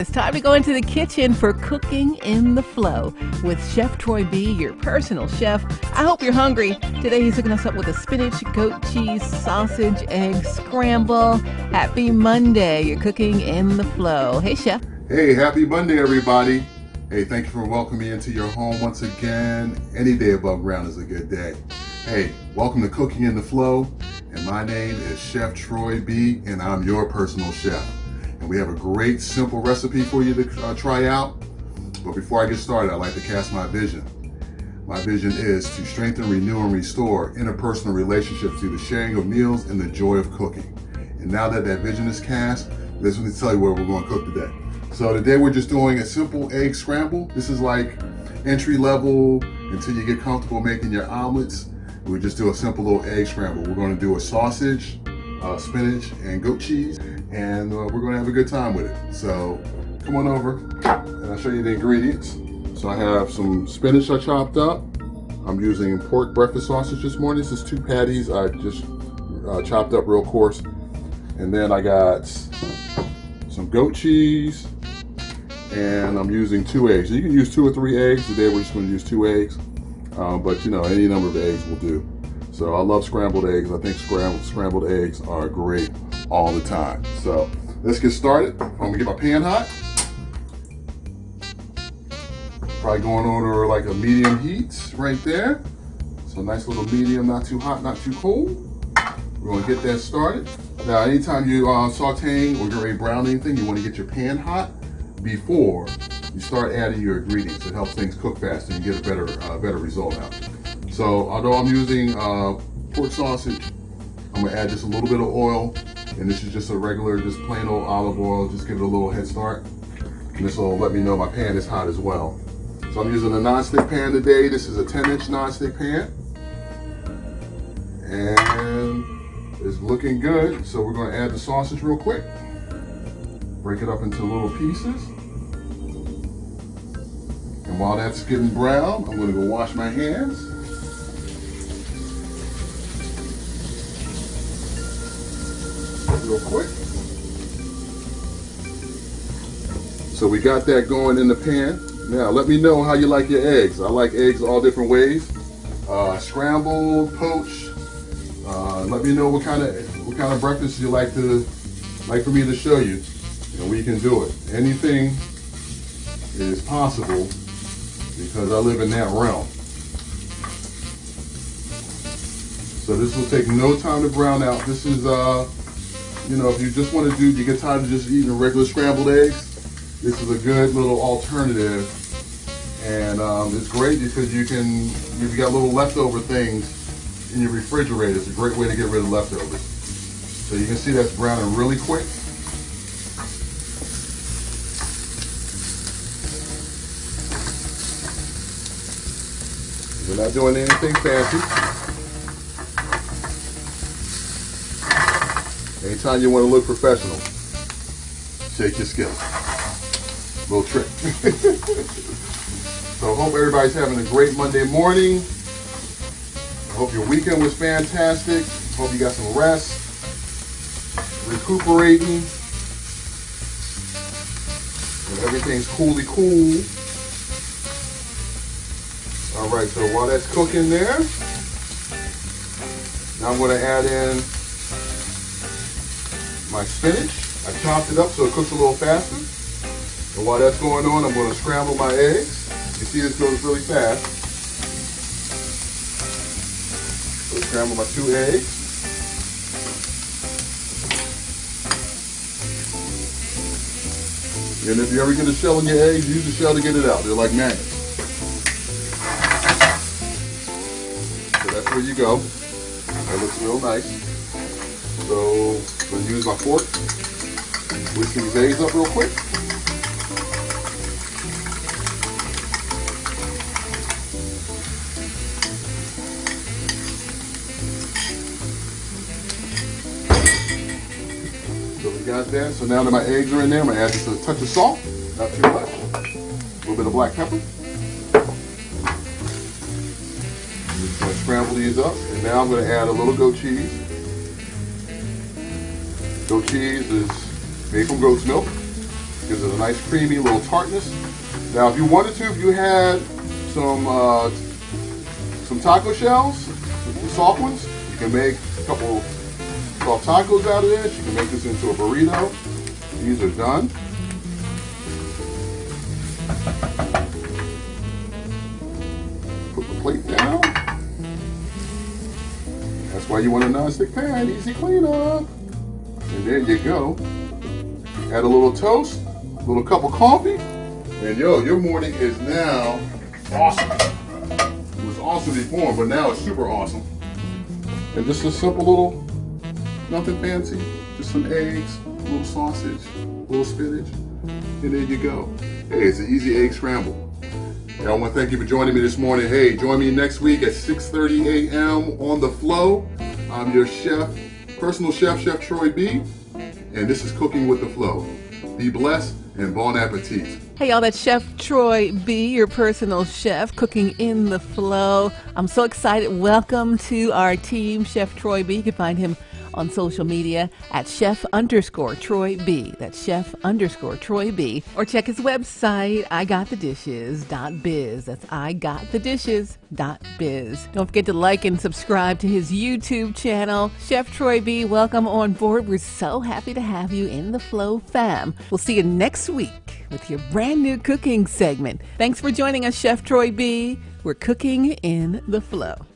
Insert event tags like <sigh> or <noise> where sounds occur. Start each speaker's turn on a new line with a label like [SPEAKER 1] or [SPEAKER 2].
[SPEAKER 1] It's time to go into the kitchen for cooking in the flow with Chef Troy B, your personal chef. I hope you're hungry. Today he's hooking us up with a spinach, goat cheese, sausage, egg scramble. Happy Monday. You're cooking in the flow. Hey, Chef.
[SPEAKER 2] Hey, happy Monday, everybody. Hey, thank you for welcoming me into your home once again. Any day above ground is a good day. Hey, welcome to Cooking in the Flow. And my name is Chef Troy B, and I'm your personal chef. We have a great, simple recipe for you to uh, try out. But before I get started, I'd like to cast my vision. My vision is to strengthen, renew, and restore interpersonal relationships through the sharing of meals and the joy of cooking. And now that that vision is cast, let's me tell you what we're going to cook today. So today we're just doing a simple egg scramble. This is like entry level until you get comfortable making your omelets. We just do a simple little egg scramble. We're going to do a sausage, uh, spinach, and goat cheese, and uh, we're to have a good time with it. So come on over, and I'll show you the ingredients. So I have some spinach I chopped up. I'm using pork breakfast sausage this morning. This is two patties I just uh, chopped up real coarse. And then I got some goat cheese, and I'm using two eggs. You can use two or three eggs. Today we're just to use two eggs, uh, but you know any number of eggs will do. So I love scrambled eggs. I think scrambled scrambled eggs are great all the time. So let's get started. I'm gonna get my pan hot. Probably going over like a medium heat right there. So nice little medium, not too hot, not too cold. We're gonna get that started. Now, anytime you are uh, sauteing or you're ready brown anything, you wanna get your pan hot before you start adding your ingredients. It helps things cook faster and you get a better, uh, better result out. So although I'm using uh, pork sausage, I'm gonna add just a little bit of oil and this is just a regular, just plain old olive oil, just give it a little head start. And this will let me know my pan is hot as well. So I'm using a non-stick pan today. This is a 10 inch non-stick pan. And it's looking good. So we're gonna add the sausage real quick. Break it up into little pieces. And while that's getting brown, I'm gonna go wash my hands. Real quick. So we got that going in the pan. Now, let me know how you like your eggs. I like eggs all different ways. Uh, scrambled, poached. Uh, let me know what kind of what kind of breakfast you like to like for me to show you, and we can do it. Anything is possible because I live in that realm. So this will take no time to brown out. This is, uh, you know, if you just want to do, you get tired of just eating regular scrambled eggs, this is a good little alternative and um, it's great because you can, if you got little leftover things in your refrigerator, it's a great way to get rid of leftovers. So you can see that's browning really quick. We're not doing anything fancy. Anytime you want to look professional, shake your skills. Little trick. <laughs> So hope everybody's having a great Monday morning. I hope your weekend was fantastic. Hope you got some rest, recuperating, and everything's coolly cool. All right, so while that's cooking there, now I'm going to add in my spinach. I chopped it up so it cooks a little faster. And while that's going on, I'm going to scramble my eggs. You see this goes really fast. So scramble my two eggs. And if you ever get a shell in your eggs, use the shell to get it out. They're like magnets. So that's where you go. That looks real nice. So I'm going to use my fork. Whisk these eggs up real quick. So we got that. So now that my eggs are in there, I'm gonna add just a touch of salt, not too much. A little bit of black pepper. I'm gonna scramble these up. And now I'm gonna add a little goat cheese. Goat cheese is made from goat's milk. Gives it a nice creamy little tartness. Now, if you wanted to, if you had some uh, some taco shells, the soft ones, you can make a couple soft tacos out of this. You can make this into a burrito. These are done. Put the plate down. That's why you want a non-stick pan, easy cleanup. And there you go. Add a little toast, a little cup of coffee, and yo, your morning is now awesome. It was awesome before, but now it's super awesome. And just a simple little, nothing fancy, just some eggs, a little sausage, a little spinach, and there you go. Hey, it's an easy egg scramble. Hey, I want to thank you for joining me this morning. Hey, join me next week at 6:30 a.m. on the flow. I'm your chef, personal chef, Chef Troy B, and this is Cooking with the Flow. Be blessed and bon appetit.
[SPEAKER 1] Hey, y'all, that's Chef Troy B, your personal chef, cooking in the flow. I'm so excited. Welcome to our team, Chef Troy B. You can find him on social media at chef underscore Troy B. That's chef underscore Troy B. Or check his website, igotthedishes.biz. That's igotthedishes.biz. Don't forget to like and subscribe to his YouTube channel. Chef Troy B, welcome on board. We're so happy to have you in the Flow fam. We'll see you next week with your brand new cooking segment. Thanks for joining us, Chef Troy B. We're cooking in the flow.